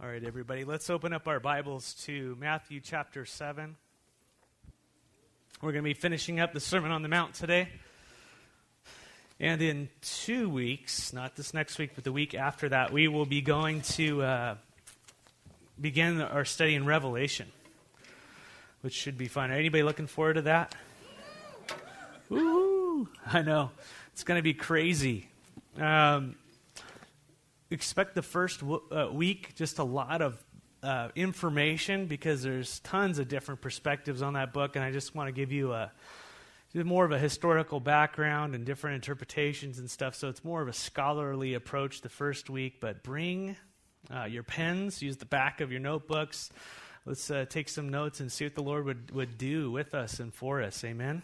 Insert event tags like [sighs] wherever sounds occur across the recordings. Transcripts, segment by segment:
All right, everybody, let's open up our Bibles to Matthew chapter 7. We're going to be finishing up the Sermon on the Mount today. And in two weeks, not this next week, but the week after that, we will be going to uh, begin our study in Revelation, which should be fun. Anybody looking forward to that? Woo! I know. It's going to be crazy. Um, expect the first w- uh, week just a lot of uh, information because there's tons of different perspectives on that book, and I just want to give you a more of a historical background and different interpretations and stuff. So it's more of a scholarly approach the first week. But bring uh, your pens, use the back of your notebooks. Let's uh, take some notes and see what the Lord would, would do with us and for us. Amen.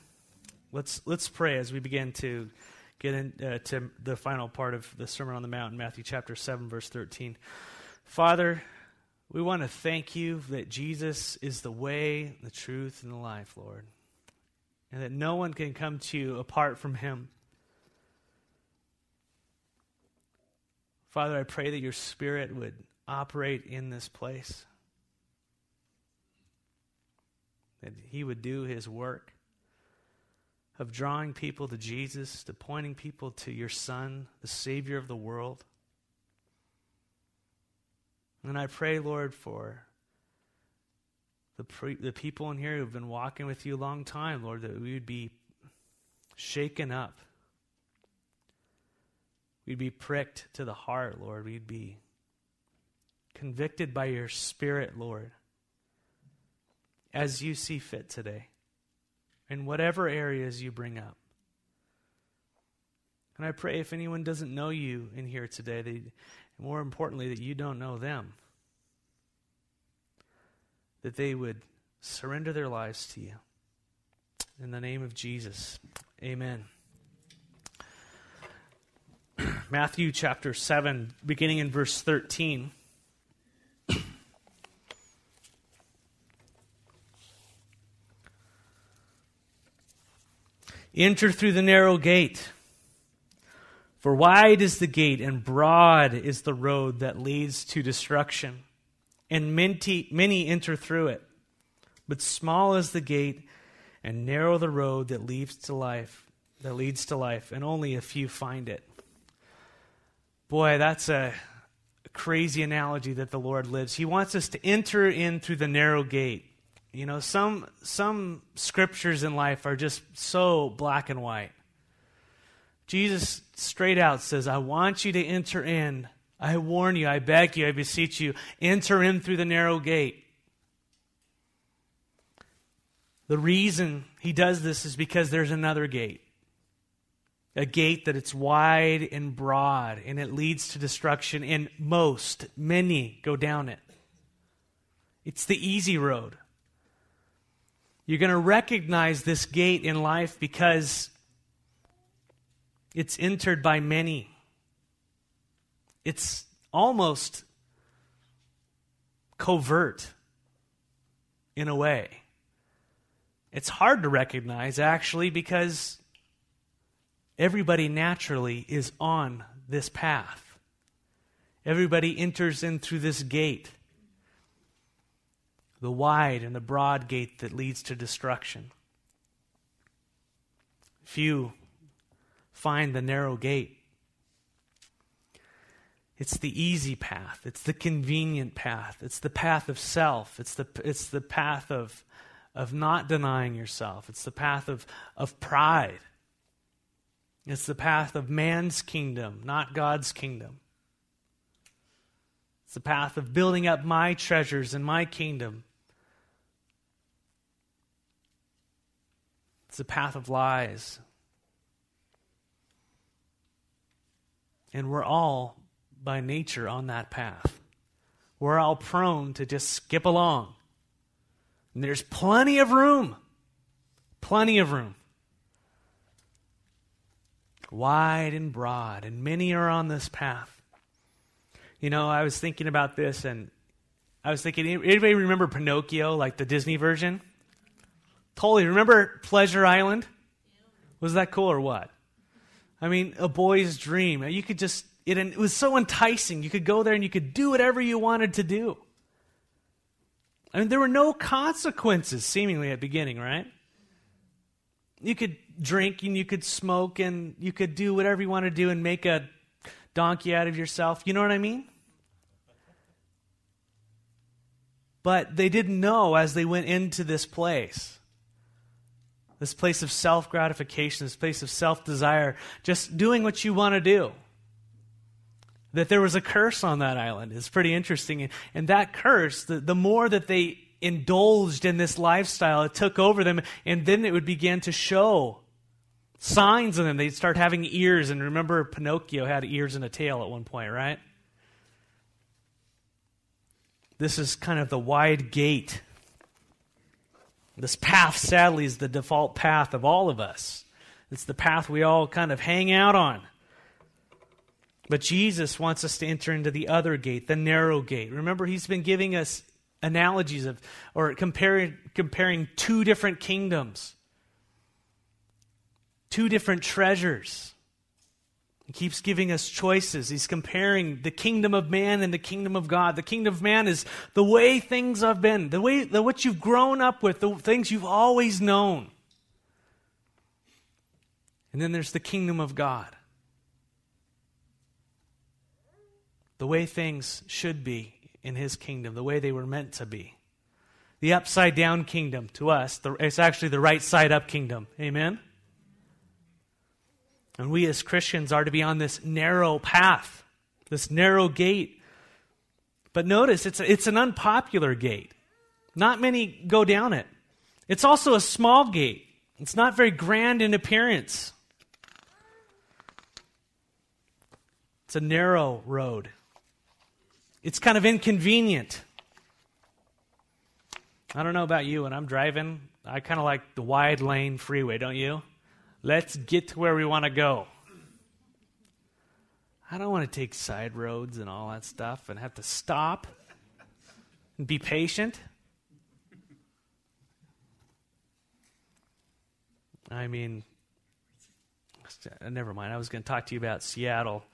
Let's let's pray as we begin to get into uh, the final part of the Sermon on the Mount in Matthew chapter 7, verse 13. Father, we want to thank you that Jesus is the way, the truth, and the life, Lord, and that no one can come to you apart from him. Father, I pray that your Spirit would operate in this place, that he would do his work of drawing people to Jesus, to pointing people to your Son, the Savior of the world. And I pray, Lord, for the, pre- the people in here who've been walking with you a long time, Lord, that we would be shaken up. We'd be pricked to the heart, Lord. We'd be convicted by your Spirit, Lord, as you see fit today in whatever areas you bring up. And I pray if anyone doesn't know you in here today, more importantly, that you don't know them, that they would surrender their lives to you. In the name of Jesus, amen. [clears throat] Matthew chapter 7, beginning in verse 13. Enter through the narrow gate. For wide is the gate, and broad is the road that leads to destruction, and many, enter through it. But small is the gate, and narrow the road that leads to life, that leads to life, and only a few find it. Boy, that's a crazy analogy that the Lord lives. He wants us to enter in through the narrow gate. You know, some some scriptures in life are just so black and white. Jesus straight out says, "I want you to enter in. I warn you, I beg you, I beseech you, enter in through the narrow gate." The reason he does this is because there's another gate. A gate that it's wide and broad and it leads to destruction and most, many go down it. It's the easy road. You're going to recognize this gate in life because it's entered by many. It's almost covert in a way. It's hard to recognize, actually, because everybody naturally is on this path. Everybody enters in through this gate the wide and the broad gate that leads to destruction. Few find the narrow gate. It's the easy path. It's the convenient path. It's the path of self. It's the, it's the path of, of not denying yourself. It's the path of, of pride. It's the path of man's kingdom, not God's kingdom. It's the path of building up my treasures in my kingdom It's a path of lies. And we're all, by nature, on that path. We're all prone to just skip along. And there's plenty of room. Plenty of room. Wide and broad, and many are on this path. You know, I was thinking about this, and I was thinking, anybody remember Pinocchio, like the Disney version? Totally. Remember Pleasure Island? Was that cool or what? I mean, a boy's dream. You could just it, it was so enticing. You could go there and you could do whatever you wanted to do. I mean, there were no consequences, seemingly, at beginning, right? You could drink and you could smoke and you could do whatever you want to do and make a donkey out of yourself. You know what I mean? But they didn't know as they went into this place this place of self gratification, this place of self desire, just doing what you want to do. That there was a curse on that island. is pretty interesting. And that curse, the, the more that they indulged in this lifestyle, it took over them, and then it would begin to show signs in them. They'd start having ears. And remember, Pinocchio had ears and a tail at one point, right? This is kind of the wide gate this path, sadly, is the default path of all of us. It's the path we all kind of hang out on. But Jesus wants us to enter into the other gate, the narrow gate. Remember, he's been giving us analogies of, or comparing, comparing two different kingdoms, two different treasures. He keeps giving us choices. He's comparing the kingdom of man and the kingdom of God. The kingdom of man is the way things have been, the way the, what you've grown up with, the things you've always known. And then there's the kingdom of God. The way things should be in his kingdom, the way they were meant to be. The upside down kingdom to us, the, it's actually the right side up kingdom. Amen? And we as Christians are to be on this narrow path, this narrow gate. But notice, it's, it's an unpopular gate. Not many go down it. It's also a small gate, it's not very grand in appearance. It's a narrow road. It's kind of inconvenient. I don't know about you, when I'm driving, I kind of like the wide lane freeway, don't you? Let's get to where we want to go. I don't want to take side roads and all that stuff and have to stop and be patient. I mean, never mind. I was going to talk to you about Seattle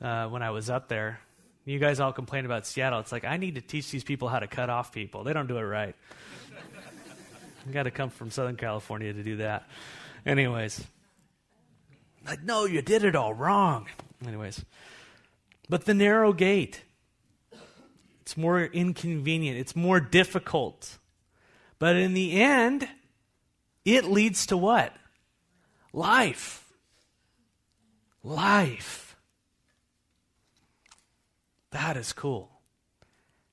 uh, when I was up there. You guys all complain about Seattle. It's like, I need to teach these people how to cut off people. They don't do it right. [laughs] you got to come from Southern California to do that. Anyways, like, no, you did it all wrong. Anyways, but the narrow gate, it's more inconvenient, it's more difficult. But in the end, it leads to what? Life. Life. That is cool.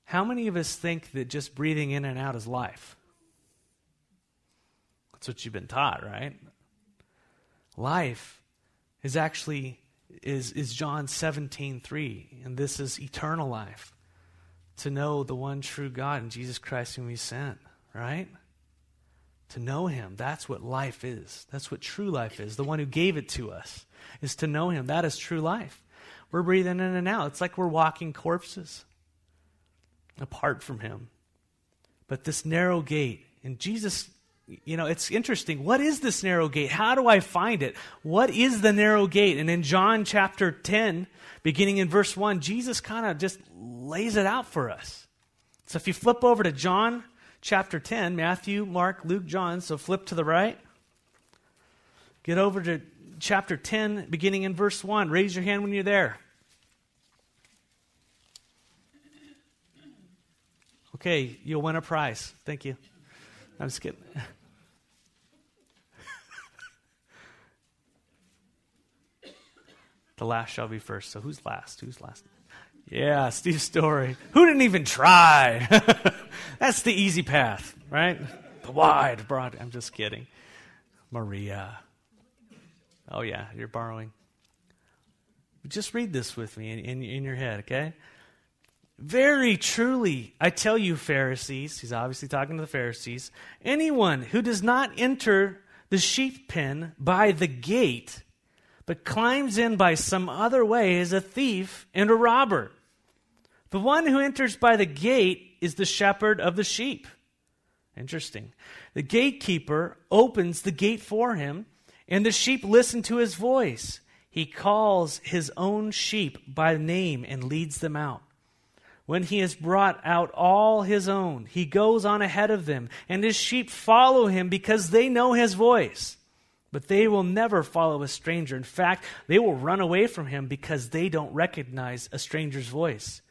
How many of us think that just breathing in and out is life? That's what you've been taught, right? Life is actually is, is John 17, 3. And this is eternal life. To know the one true God and Jesus Christ whom he sent, right? To know him. That's what life is. That's what true life is. The one who gave it to us is to know him. That is true life. We're breathing in and out. It's like we're walking corpses apart from him. But this narrow gate, and Jesus you know, it's interesting. What is this narrow gate? How do I find it? What is the narrow gate? And in John chapter 10, beginning in verse 1, Jesus kind of just lays it out for us. So if you flip over to John chapter 10, Matthew, Mark, Luke, John, so flip to the right. Get over to chapter 10, beginning in verse 1. Raise your hand when you're there. Okay, you'll win a prize. Thank you. I'm just kidding. [laughs] The last shall be first. So who's last? Who's last? Yeah, Steve Story. Who didn't even try? [laughs] That's the easy path, right? The wide, broad. I'm just kidding. Maria. Oh, yeah, you're borrowing. Just read this with me in, in, in your head, okay? Very truly, I tell you, Pharisees, he's obviously talking to the Pharisees, anyone who does not enter the sheep pen by the gate but climbs in by some other way is a thief and a robber. The one who enters by the gate is the shepherd of the sheep. Interesting. The gatekeeper opens the gate for him, and the sheep listen to his voice. He calls his own sheep by name and leads them out. When he has brought out all his own, he goes on ahead of them, and his sheep follow him because they know his voice. But they will never follow a stranger. In fact, they will run away from him because they don't recognize a stranger's voice.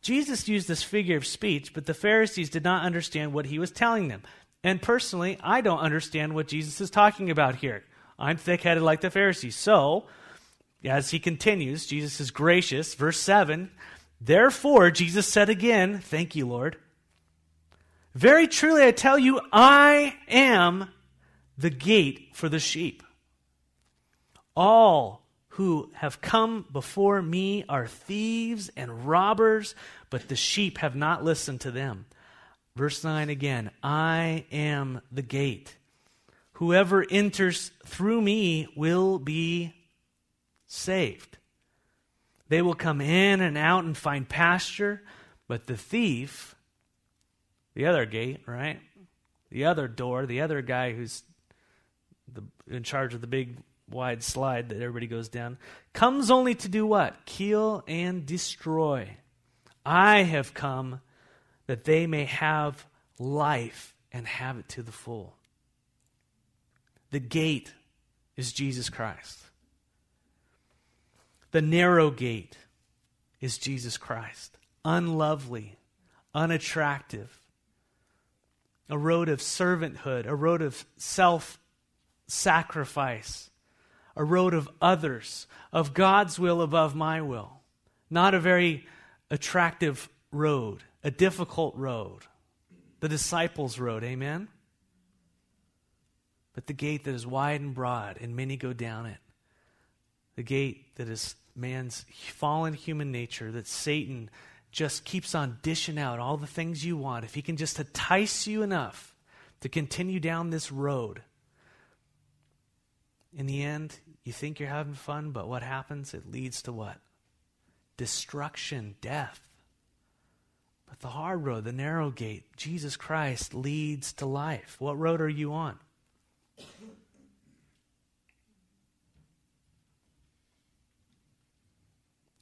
Jesus used this figure of speech, but the Pharisees did not understand what he was telling them. And personally, I don't understand what Jesus is talking about here. I'm thick headed like the Pharisees. So, as he continues, Jesus is gracious. Verse 7 Therefore, Jesus said again, Thank you, Lord. Very truly, I tell you, I am the gate for the sheep. All who have come before me are thieves and robbers, but the sheep have not listened to them. Verse 9 again I am the gate. Whoever enters through me will be saved. They will come in and out and find pasture, but the thief, the other gate, right? The other door, the other guy who's the, in charge of the big wide slide that everybody goes down, comes only to do what? Kill and destroy. I have come that they may have life and have it to the full. The gate is Jesus Christ. The narrow gate is Jesus Christ. Unlovely, unattractive, a road of servanthood, a road of self sacrifice, a road of others, of God's will above my will. Not a very attractive road, a difficult road. The disciples' road, amen? But the gate that is wide and broad, and many go down it. The gate that is man's fallen human nature, that Satan just keeps on dishing out all the things you want. If he can just entice you enough to continue down this road, in the end, you think you're having fun, but what happens? It leads to what? Destruction, death. But the hard road, the narrow gate, Jesus Christ leads to life. What road are you on?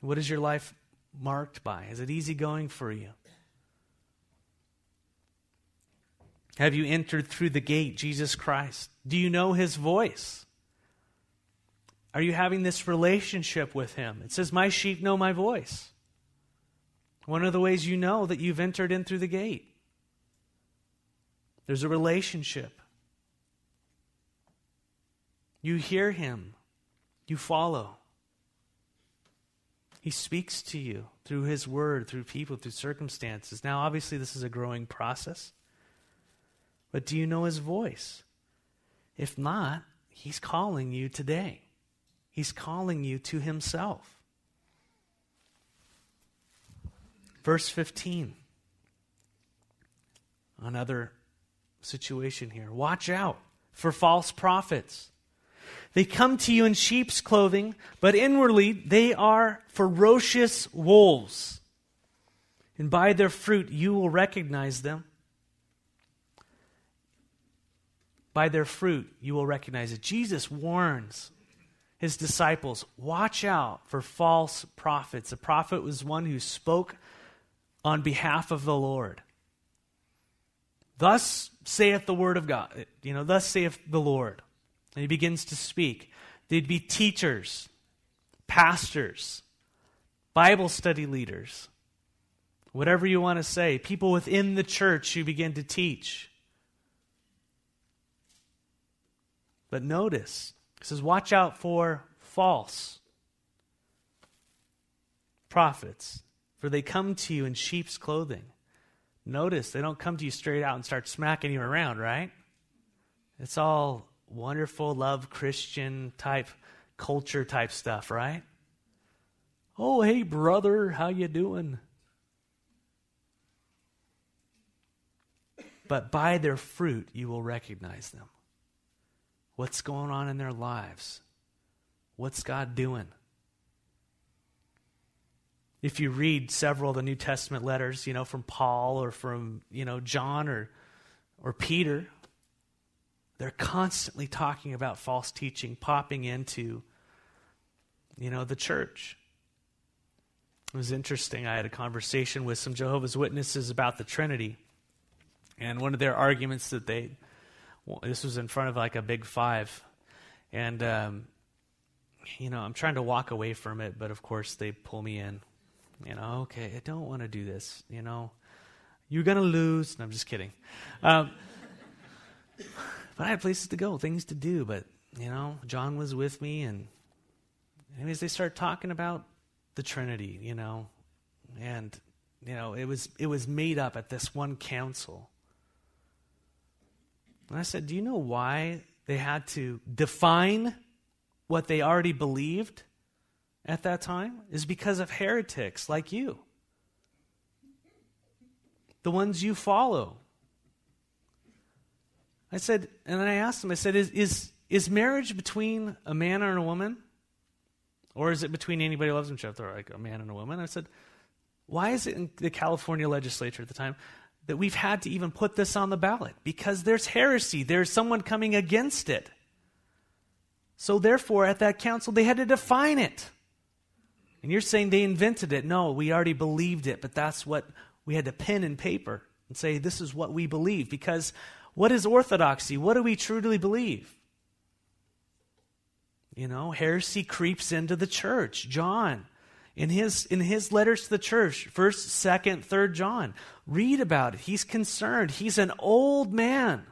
What is your life marked by? Is it easy going for you? Have you entered through the gate, Jesus Christ? Do you know his voice? Are you having this relationship with him? It says, My sheep know my voice. One of the ways you know that you've entered in through the gate. There's a relationship. You hear him, you follow. He speaks to you through His Word, through people, through circumstances. Now, obviously, this is a growing process. But do you know His voice? If not, He's calling you today. He's calling you to Himself. Verse 15. Another situation here. Watch out for false prophets they come to you in sheep's clothing, but inwardly they are ferocious wolves. And by their fruit you will recognize them. By their fruit you will recognize it. Jesus warns his disciples watch out for false prophets. A prophet was one who spoke on behalf of the Lord. Thus saith the word of God. You know, thus saith the Lord. And he begins to speak. They'd be teachers, pastors, Bible study leaders, whatever you want to say, people within the church who begin to teach. But notice, it says, watch out for false prophets, for they come to you in sheep's clothing. Notice, they don't come to you straight out and start smacking you around, right? It's all wonderful love Christian type culture type stuff, right? Oh, hey brother, how you doing? But by their fruit you will recognize them. What's going on in their lives? What's God doing? If you read several of the New Testament letters, you know, from Paul or from, you know, John or or Peter, they're constantly talking about false teaching popping into you know, the church. It was interesting. I had a conversation with some Jehovah's Witnesses about the Trinity. And one of their arguments that they, this was in front of like a big five. And, um, you know, I'm trying to walk away from it, but of course they pull me in. You know, okay, I don't want to do this. You know, you're to lose. No, I'm just kidding. Um, but I had places to go, things to do. But, you know, John was with me. And, anyways, they start talking about the Trinity, you know, and, you know, it was, it was made up at this one council. And I said, Do you know why they had to define what they already believed at that time? Is because of heretics like you, the ones you follow. I said, and then I asked him, I said, is, is, is marriage between a man and a woman? Or is it between anybody who loves each other, like a man and a woman? I said, why is it in the California legislature at the time that we've had to even put this on the ballot? Because there's heresy, there's someone coming against it. So, therefore, at that council, they had to define it. And you're saying they invented it. No, we already believed it, but that's what we had to pen and paper and say, this is what we believe. Because what is orthodoxy? What do we truly believe? You know, heresy creeps into the church. John, in his in his letters to the church, first, second, third John, read about it. He's concerned. He's an old man,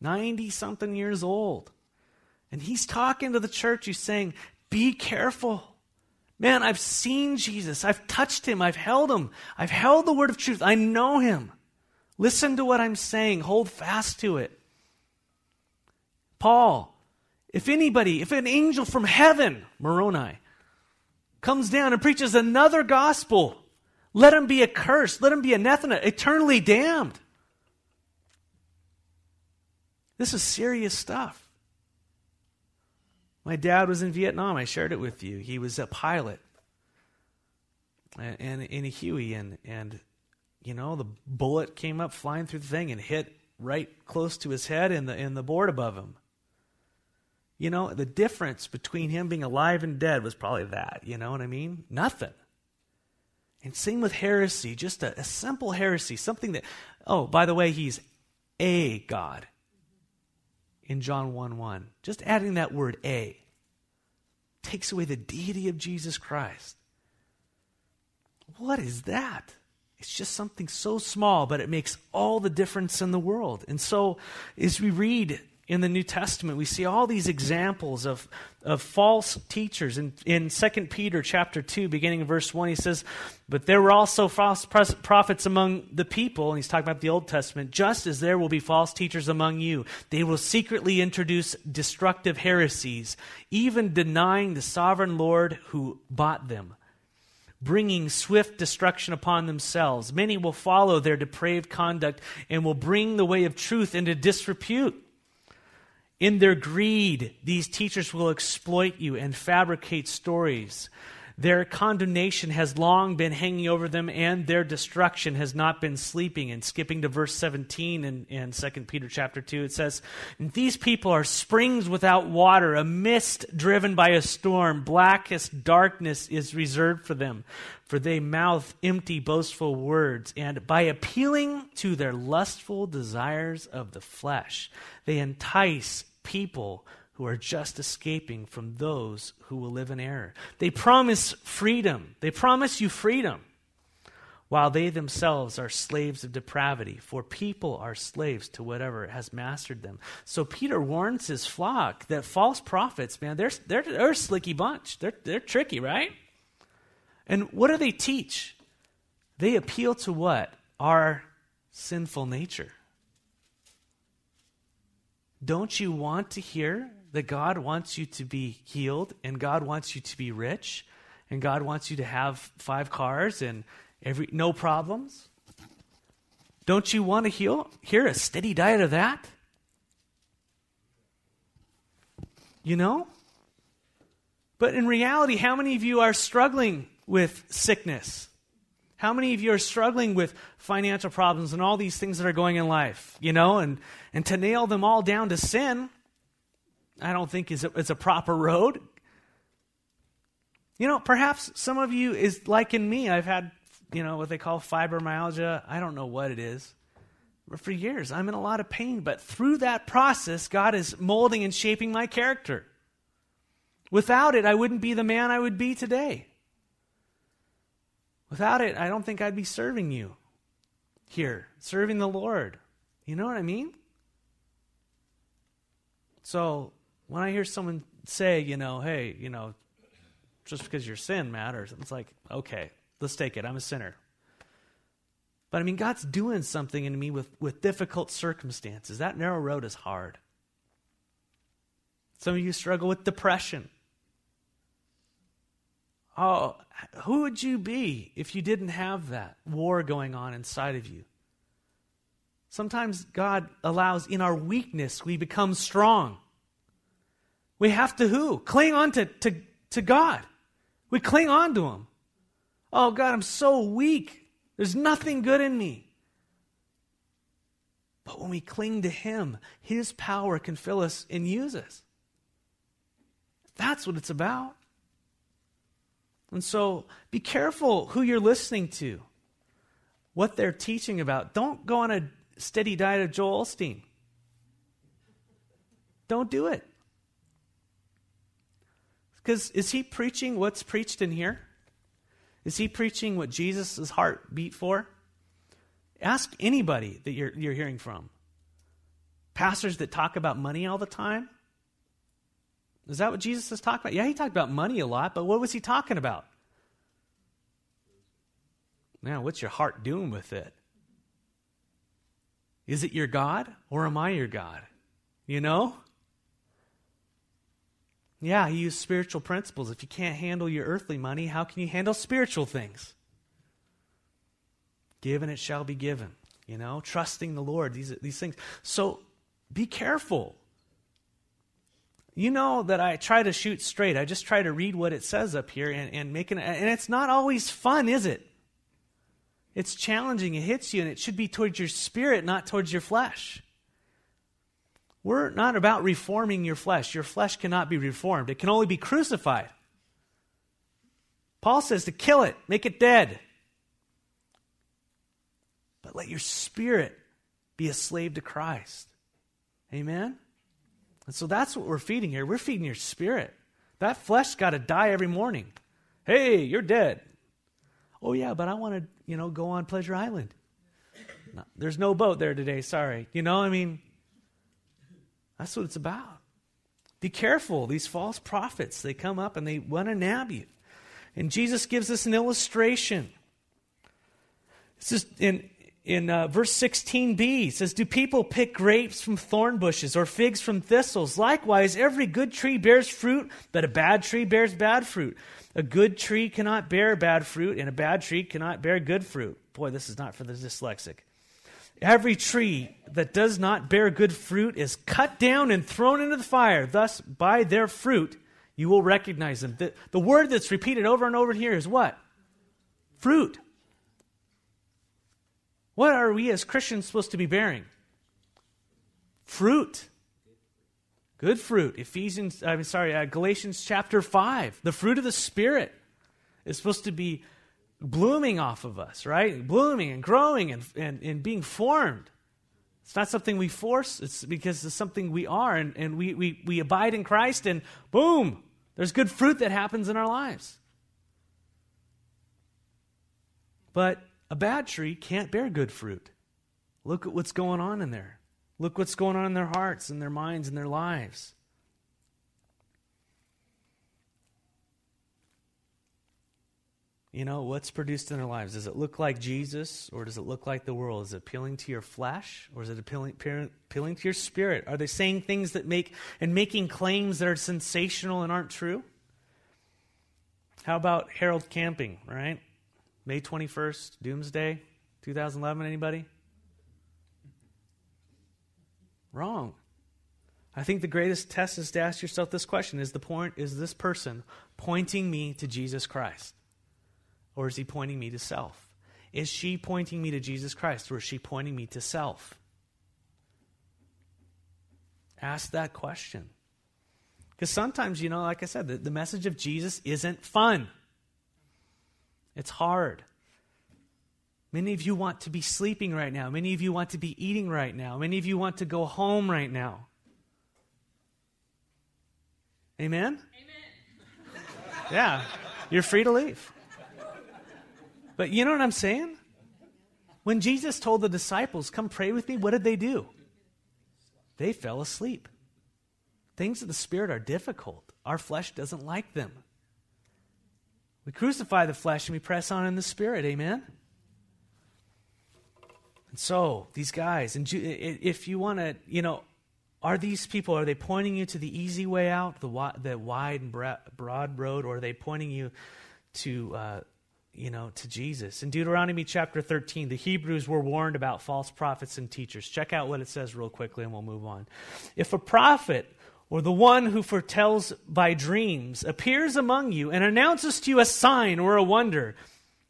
ninety something years old, and he's talking to the church. He's saying, "Be careful." Man, I've seen Jesus. I've touched him. I've held him. I've held the word of truth. I know him. Listen to what I'm saying. Hold fast to it. Paul, if anybody, if an angel from heaven, Moroni, comes down and preaches another gospel, let him be accursed, let him be anathema, eternally damned. This is serious stuff. My dad was in Vietnam. I shared it with you. He was a pilot and in a Huey, and and you know the bullet came up flying through the thing and hit right close to his head in the in the board above him. You know, the difference between him being alive and dead was probably that. You know what I mean? Nothing. And same with heresy, just a, a simple heresy, something that, oh, by the way, he's a God in John 1 1. Just adding that word a takes away the deity of Jesus Christ. What is that? It's just something so small, but it makes all the difference in the world. And so, as we read in the New Testament, we see all these examples of, of false teachers. In, in 2 Peter chapter 2, beginning in verse 1, he says, But there were also false prophets among the people, and he's talking about the Old Testament, just as there will be false teachers among you. They will secretly introduce destructive heresies, even denying the sovereign Lord who bought them bringing swift destruction upon themselves. Many will follow their depraved conduct and will bring the way of truth into disrepute. In their greed, these teachers will exploit you and fabricate stories. Their condemnation has long been hanging over them, and their destruction has not been sleeping. And skipping to verse 17 in, in 2 Peter chapter 2, it says, These people are springs without water, a mist driven by a storm. Blackest darkness is reserved for them, for they mouth empty, boastful words. And by appealing to their lustful desires of the flesh, they entice people who are just escaping from those who will live in error. They promise freedom. They promise you freedom while they themselves are slaves of depravity, for people are slaves to whatever has mastered them. So Peter warns his flock that false prophets, man, they're, they're, they're a slicky bunch. They're, they're tricky, right? And what do they teach? They appeal to what? Our sinful nature. Don't you want to hear that God wants you to be healed and God wants you to be rich and God wants you to have five cars and every no problems? Don't you want to heal, hear a steady diet of that? You know? But in reality, how many of you are struggling with sickness? How many of you are struggling with financial problems and all these things that are going in life? You know, and, and to nail them all down to sin, I don't think is a, is a proper road. You know, perhaps some of you is like in me. I've had, you know, what they call fibromyalgia. I don't know what it is. But for years, I'm in a lot of pain. But through that process, God is molding and shaping my character. Without it, I wouldn't be the man I would be today. Without it, I don't think I'd be serving you here, serving the Lord. You know what I mean? So when I hear someone say, you know, hey, you know, just because your sin matters, it's like, okay, let's take it. I'm a sinner. But I mean, God's doing something in me with, with difficult circumstances. That narrow road is hard. Some of you struggle with depression. Oh, who would you be if you didn't have that war going on inside of you? Sometimes God allows in our weakness we become strong. We have to who? Cling on to, to, to God. We cling on to Him. Oh, God, I'm so weak. There's nothing good in me. But when we cling to Him, His power can fill us and use us. That's what it's about. And so be careful who you're listening to, what they're teaching about. Don't go on a steady diet of Joel Osteen. Don't do it. Because is he preaching what's preached in here? Is he preaching what Jesus' heart beat for? Ask anybody that you're, you're hearing from. Pastors that talk about money all the time? Is that what Jesus is talking about? Yeah, he talked about money a lot, but what was he talking about? Now, what's your heart doing with it? Is it your God or am I your God? You know? Yeah, he used spiritual principles. If you can't handle your earthly money, how can you handle spiritual things? Given it shall be given. You know, trusting the Lord, these, these things. So be careful. You know that I try to shoot straight. I just try to read what it says up here and, and make it, and it's not always fun, is it? It's challenging, it hits you, and it should be towards your spirit, not towards your flesh. We're not about reforming your flesh. Your flesh cannot be reformed, it can only be crucified. Paul says to kill it, make it dead. But let your spirit be a slave to Christ. Amen? And so that's what we're feeding here. We're feeding your spirit. That flesh got to die every morning. Hey, you're dead. Oh, yeah, but I want to, you know, go on Pleasure Island. No, there's no boat there today, sorry. You know, I mean, that's what it's about. Be careful. These false prophets, they come up and they want to nab you. And Jesus gives us an illustration. This is in, in uh, verse 16b. It says, Do people pick grapes from thorn bushes or figs from thistles? Likewise, every good tree bears fruit, but a bad tree bears bad fruit. A good tree cannot bear bad fruit, and a bad tree cannot bear good fruit. Boy, this is not for the dyslexic. Every tree that does not bear good fruit is cut down and thrown into the fire. Thus, by their fruit, you will recognize them. The, the word that's repeated over and over here is what? Fruit. What are we as Christians supposed to be bearing? Fruit. Good fruit. Ephesians, I'm sorry, uh, Galatians chapter 5. The fruit of the Spirit is supposed to be blooming off of us, right? Blooming and growing and, and, and being formed. It's not something we force, it's because it's something we are, and, and we, we, we abide in Christ, and boom, there's good fruit that happens in our lives. But a bad tree can't bear good fruit. Look at what's going on in there. Look what's going on in their hearts and their minds and their lives. You know, what's produced in their lives? Does it look like Jesus or does it look like the world? Is it appealing to your flesh or is it appealing, appealing to your spirit? Are they saying things that make and making claims that are sensational and aren't true? How about Harold Camping, right? May 21st, Doomsday, 2011, anybody? Wrong. I think the greatest test is to ask yourself this question is the point is this person pointing me to Jesus Christ? Or is he pointing me to self? Is she pointing me to Jesus Christ or is she pointing me to self? Ask that question. Because sometimes, you know, like I said, the, the message of Jesus isn't fun, it's hard. Many of you want to be sleeping right now. Many of you want to be eating right now. Many of you want to go home right now. Amen? Amen. Yeah, you're free to leave. But you know what I'm saying? When Jesus told the disciples, Come pray with me, what did they do? They fell asleep. Things of the Spirit are difficult. Our flesh doesn't like them. We crucify the flesh and we press on in the Spirit. Amen? And so, these guys, and if you want to, you know, are these people, are they pointing you to the easy way out, the, the wide and broad road, or are they pointing you to, uh, you know, to Jesus? In Deuteronomy chapter 13, the Hebrews were warned about false prophets and teachers. Check out what it says real quickly and we'll move on. If a prophet or the one who foretells by dreams appears among you and announces to you a sign or a wonder,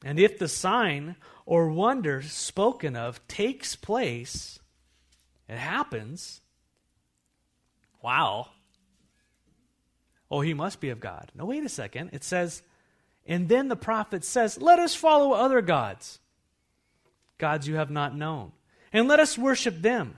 and if the sign or wonder spoken of takes place, it happens, wow. Oh, he must be of God. No, wait a second. It says, and then the prophet says, Let us follow other gods, gods you have not known, and let us worship them.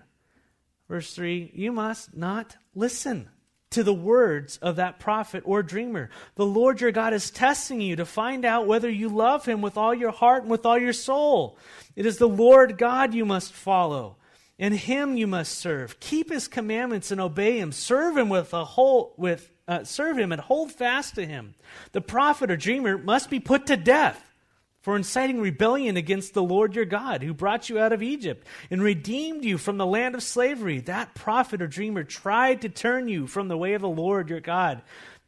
Verse 3 You must not listen to the words of that prophet or dreamer. The Lord your God is testing you to find out whether you love him with all your heart and with all your soul. It is the Lord God you must follow, and him you must serve. Keep his commandments and obey him. Serve him with a whole with uh, serve him and hold fast to him. The prophet or dreamer must be put to death for inciting rebellion against the Lord your God, who brought you out of Egypt and redeemed you from the land of slavery. That prophet or dreamer tried to turn you from the way of the Lord your God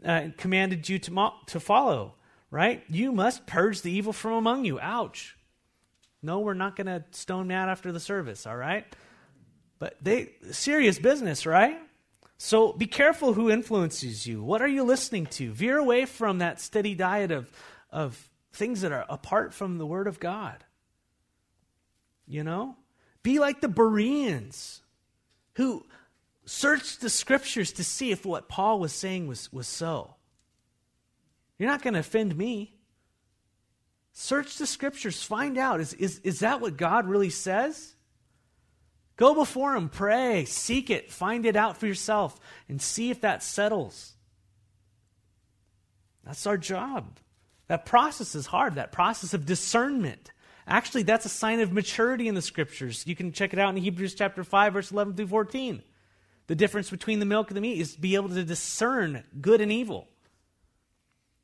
uh, and commanded you to, mo- to follow, right? You must purge the evil from among you. Ouch. No, we're not going to stone Matt after the service, all right? But they serious business, right? So be careful who influences you. What are you listening to? Veer away from that steady diet of, of things that are apart from the Word of God. You know? Be like the Bereans who searched the scriptures to see if what Paul was saying was, was so. You're not going to offend me. Search the scriptures, find out is, is, is that what God really says? Go before Him, pray, seek it, find it out for yourself, and see if that settles. That's our job. That process is hard, that process of discernment. Actually, that's a sign of maturity in the scriptures. You can check it out in Hebrews chapter 5, verse 11 through 14. The difference between the milk and the meat is to be able to discern good and evil.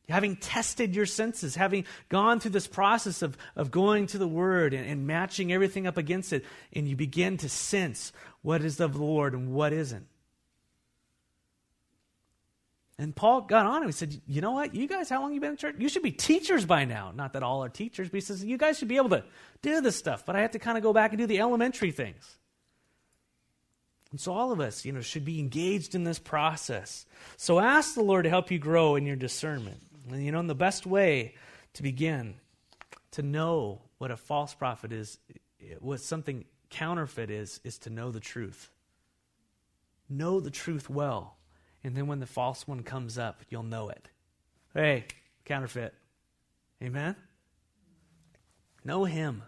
Having tested your senses, having gone through this process of, of going to the Word and, and matching everything up against it, and you begin to sense what is of the Lord and what isn't. And Paul got on him. He said, You know what? You guys, how long you been in church? You should be teachers by now. Not that all are teachers, but he says, You guys should be able to do this stuff. But I have to kind of go back and do the elementary things. And so all of us, you know, should be engaged in this process. So ask the Lord to help you grow in your discernment. And you know, the best way to begin to know what a false prophet is, what something counterfeit is, is to know the truth. Know the truth well. And then when the false one comes up, you'll know it. Hey, counterfeit. Amen? Know him.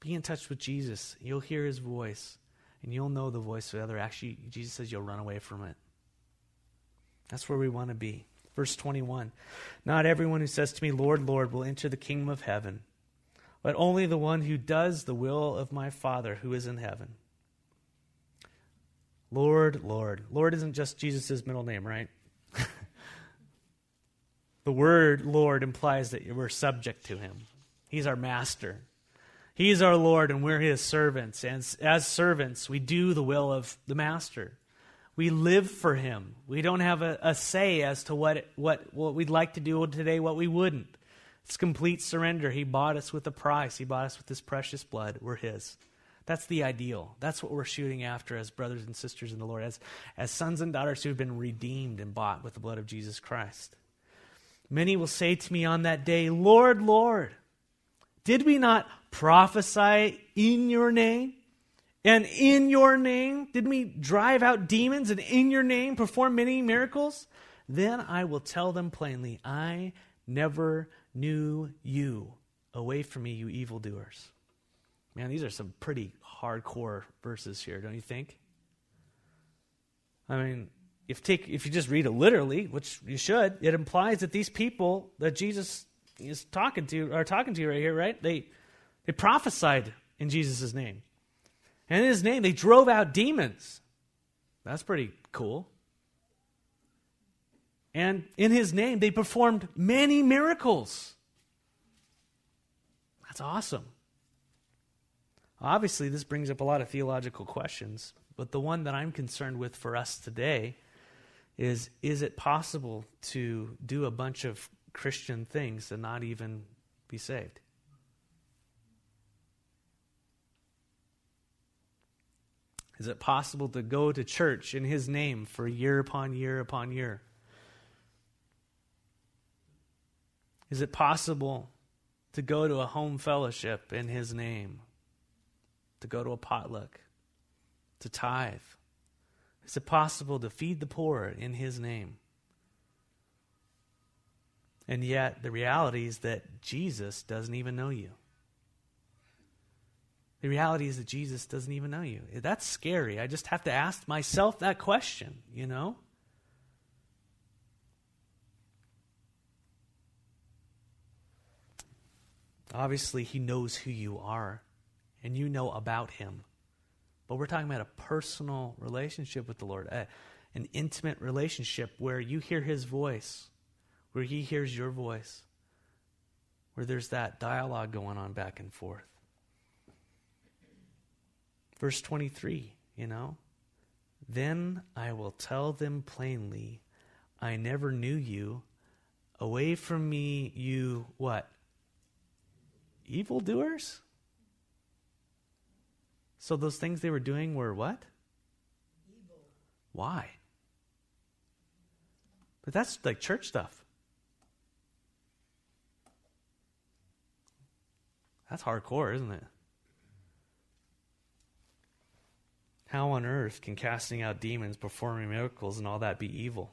Be in touch with Jesus. You'll hear his voice, and you'll know the voice of the other. Actually, Jesus says you'll run away from it. That's where we want to be. Verse 21 Not everyone who says to me, Lord, Lord, will enter the kingdom of heaven, but only the one who does the will of my Father who is in heaven. Lord, Lord. Lord isn't just Jesus' middle name, right? [laughs] the word Lord implies that we're subject to him. He's our master. He's our Lord, and we're his servants. And as servants, we do the will of the master. We live for him. We don't have a, a say as to what, what, what we'd like to do today, what we wouldn't. It's complete surrender. He bought us with a price, he bought us with his precious blood. We're his. That's the ideal. That's what we're shooting after as brothers and sisters in the Lord, as, as sons and daughters who have been redeemed and bought with the blood of Jesus Christ. Many will say to me on that day, Lord, Lord, did we not prophesy in your name And in your name, didn't we drive out demons and in your name perform many miracles? Then I will tell them plainly, I never knew you. Away from me, you evildoers. Man, these are some pretty hardcore verses here, don't you think? I mean, if take if you just read it literally, which you should, it implies that these people that Jesus is talking to are talking to you right here, right? They they prophesied in Jesus' name. And in his name they drove out demons. That's pretty cool. And in his name they performed many miracles. That's awesome. Obviously, this brings up a lot of theological questions, but the one that I'm concerned with for us today is is it possible to do a bunch of Christian things and not even be saved? Is it possible to go to church in His name for year upon year upon year? Is it possible to go to a home fellowship in His name? To go to a potluck? To tithe? Is it possible to feed the poor in His name? And yet, the reality is that Jesus doesn't even know you. The reality is that Jesus doesn't even know you. That's scary. I just have to ask myself that question, you know? Obviously, He knows who you are, and you know about Him. But we're talking about a personal relationship with the Lord, a, an intimate relationship where you hear his voice, where he hears your voice, where there's that dialogue going on back and forth. Verse 23, you know, then I will tell them plainly, I never knew you. Away from me, you what? Evildoers? So those things they were doing were what? Evil. Why? But that's like church stuff. That's hardcore, isn't it? How on earth can casting out demons, performing miracles, and all that be evil?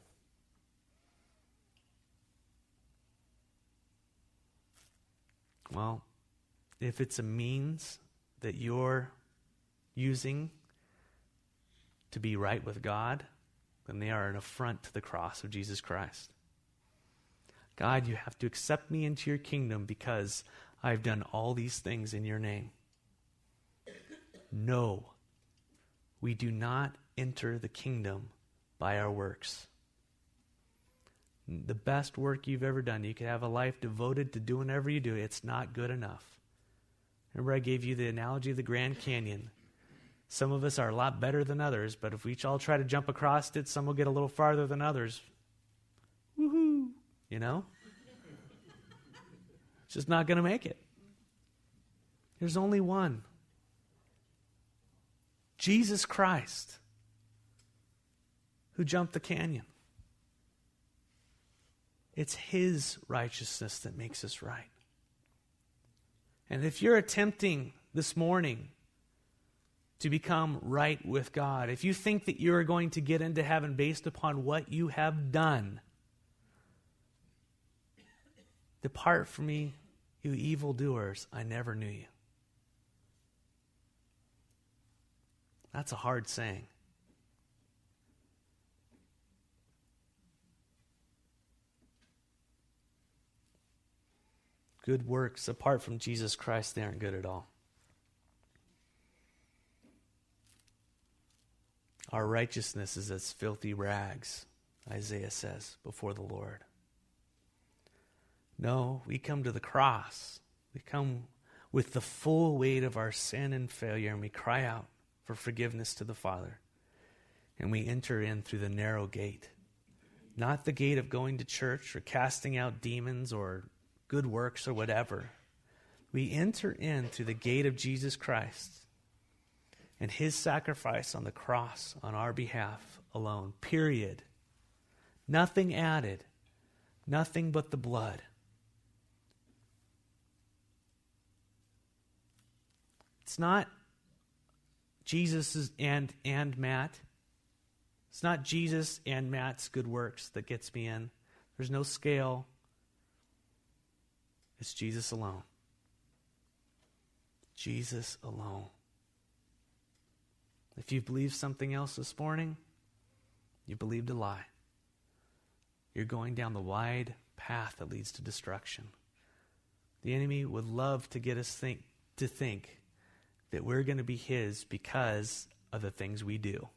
Well, if it's a means that you're using to be right with God, then they are an affront to the cross of Jesus Christ. God, you have to accept me into your kingdom because I've done all these things in your name. No, we do not enter the kingdom by our works. The best work you've ever done, you could have a life devoted to doing whatever you do, it's not good enough. Remember, I gave you the analogy of the Grand Canyon. Some of us are a lot better than others, but if we each all try to jump across it, some will get a little farther than others. Woohoo! You know? It's just not going to make it. There's only one Jesus Christ, who jumped the canyon. It's His righteousness that makes us right. And if you're attempting this morning to become right with God, if you think that you are going to get into heaven based upon what you have done, depart from me, you evildoers. I never knew you. That's a hard saying. Good works apart from Jesus Christ, they aren't good at all. Our righteousness is as filthy rags, Isaiah says, before the Lord. No, we come to the cross. We come with the full weight of our sin and failure, and we cry out for forgiveness to the Father. And we enter in through the narrow gate. Not the gate of going to church or casting out demons or good works or whatever. We enter in through the gate of Jesus Christ and his sacrifice on the cross on our behalf alone. Period. Nothing added, nothing but the blood. It's not Jesus and, and Matt. It's not Jesus and Matt's good works that gets me in. There's no scale. It's Jesus alone. Jesus alone. If you believe something else this morning, you believed a lie. You're going down the wide path that leads to destruction. The enemy would love to get us think, to think that we're going to be his because of the things we do.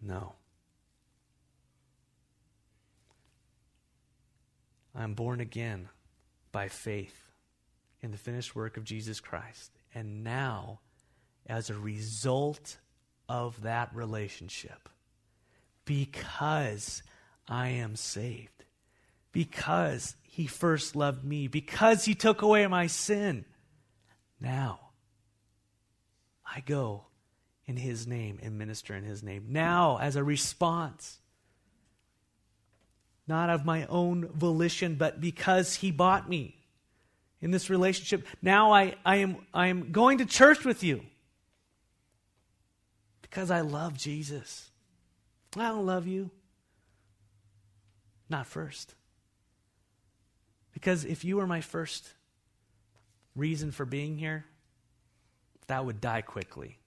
No. I'm born again by faith in the finished work of Jesus Christ. And now, as a result of that relationship, because I am saved, because he first loved me, because he took away my sin, now I go in his name and minister in his name. Now, as a response, not of my own volition, but because he bought me in this relationship. Now I, I, am, I am going to church with you because I love Jesus. I don't love you. Not first. Because if you were my first reason for being here, that would die quickly.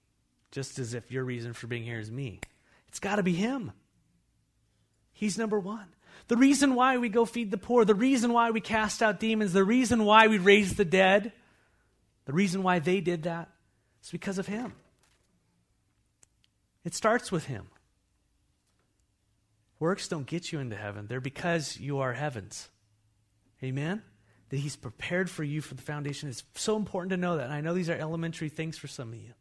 Just as if your reason for being here is me. It's got to be Him. He's number one. The reason why we go feed the poor, the reason why we cast out demons, the reason why we raise the dead, the reason why they did that is because of Him. It starts with Him. Works don't get you into heaven, they're because you are heavens. Amen? That He's prepared for you for the foundation. It's so important to know that. And I know these are elementary things for some of you.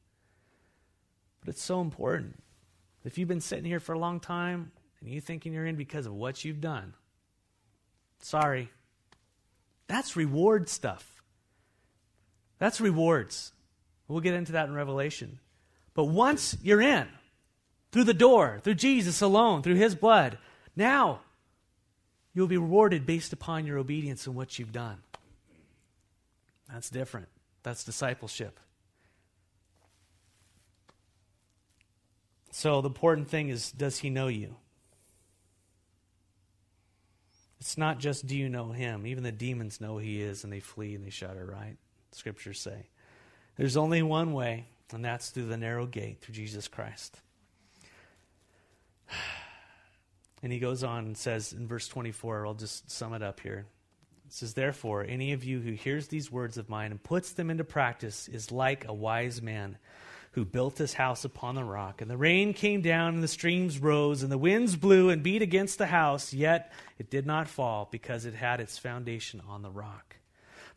But it's so important. If you've been sitting here for a long time and you thinking you're in because of what you've done, sorry. That's reward stuff. That's rewards. We'll get into that in Revelation. But once you're in, through the door, through Jesus alone, through his blood, now you'll be rewarded based upon your obedience and what you've done. That's different. That's discipleship. So the important thing is does he know you? It's not just do you know him. Even the demons know he is and they flee and they shudder, right? Scriptures say. There's only one way, and that's through the narrow gate, through Jesus Christ. [sighs] And he goes on and says in verse 24, I'll just sum it up here. It says, Therefore, any of you who hears these words of mine and puts them into practice is like a wise man who built his house upon the rock. And the rain came down, and the streams rose, and the winds blew and beat against the house, yet it did not fall, because it had its foundation on the rock.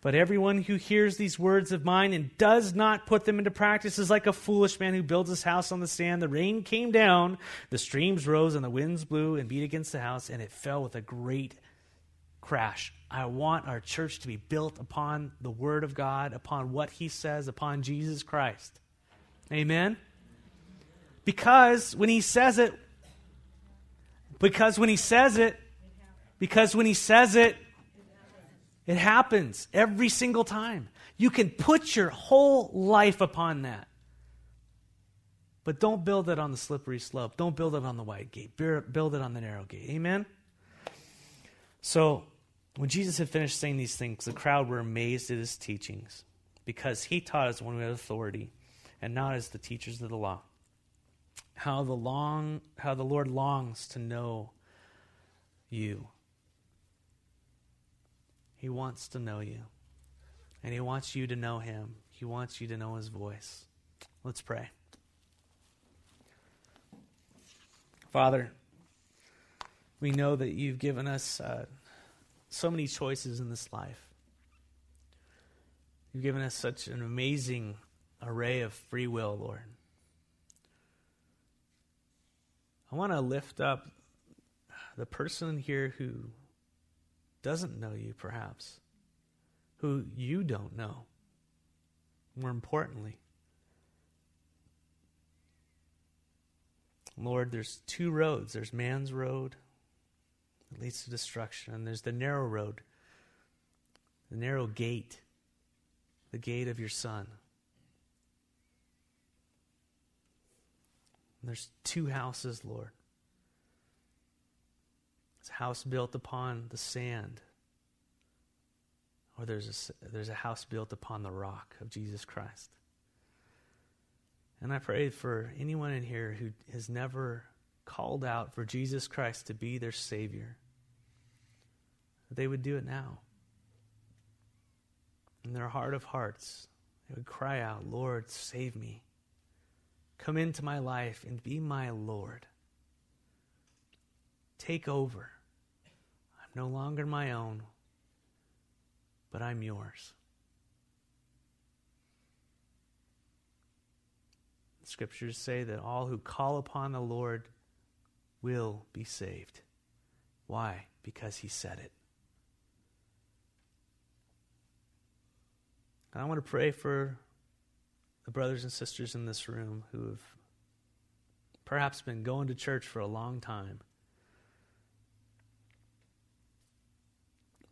But everyone who hears these words of mine and does not put them into practice is like a foolish man who builds his house on the sand. The rain came down, the streams rose, and the winds blew and beat against the house, and it fell with a great crash. I want our church to be built upon the Word of God, upon what He says, upon Jesus Christ. Amen? Because when He says it, because when He says it, because when He says it, it happens every single time. You can put your whole life upon that. But don't build it on the slippery slope. Don't build it on the wide gate. Build it on the narrow gate. Amen? So, when Jesus had finished saying these things, the crowd were amazed at his teachings because he taught as one with authority and not as the teachers of the law. How the, long, how the Lord longs to know you he wants to know you. And He wants you to know Him. He wants you to know His voice. Let's pray. Father, we know that you've given us uh, so many choices in this life. You've given us such an amazing array of free will, Lord. I want to lift up the person here who doesn't know you, perhaps, who you don't know. More importantly, Lord, there's two roads there's man's road that leads to destruction, and there's the narrow road, the narrow gate, the gate of your Son. there's two houses, Lord. It's a house built upon the sand, or there's a, there's a house built upon the rock of Jesus Christ. And I pray for anyone in here who has never called out for Jesus Christ to be their Savior, that they would do it now. In their heart of hearts, they would cry out, Lord, save me. Come into my life and be my Lord. Take over. I'm no longer my own, but I'm yours. The scriptures say that all who call upon the Lord will be saved. Why? Because he said it. And I want to pray for the brothers and sisters in this room who have perhaps been going to church for a long time.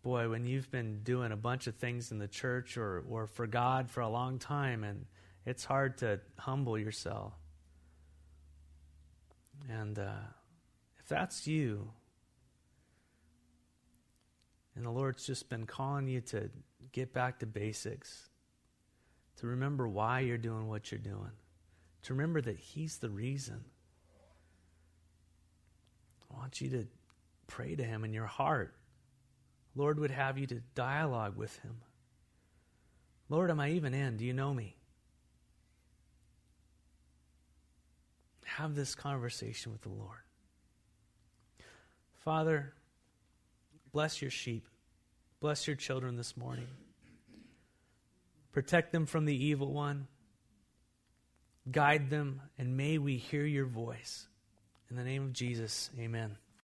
Boy, when you've been doing a bunch of things in the church or, or for God for a long time, and it's hard to humble yourself. And uh, if that's you, and the Lord's just been calling you to get back to basics, to remember why you're doing what you're doing, to remember that He's the reason. I want you to pray to Him in your heart. Lord would have you to dialogue with Him. Lord, am I even in? Do you know me? Have this conversation with the Lord. Father, bless your sheep. Bless your children this morning. Protect them from the evil one. Guide them, and may we hear your voice. In the name of Jesus, amen.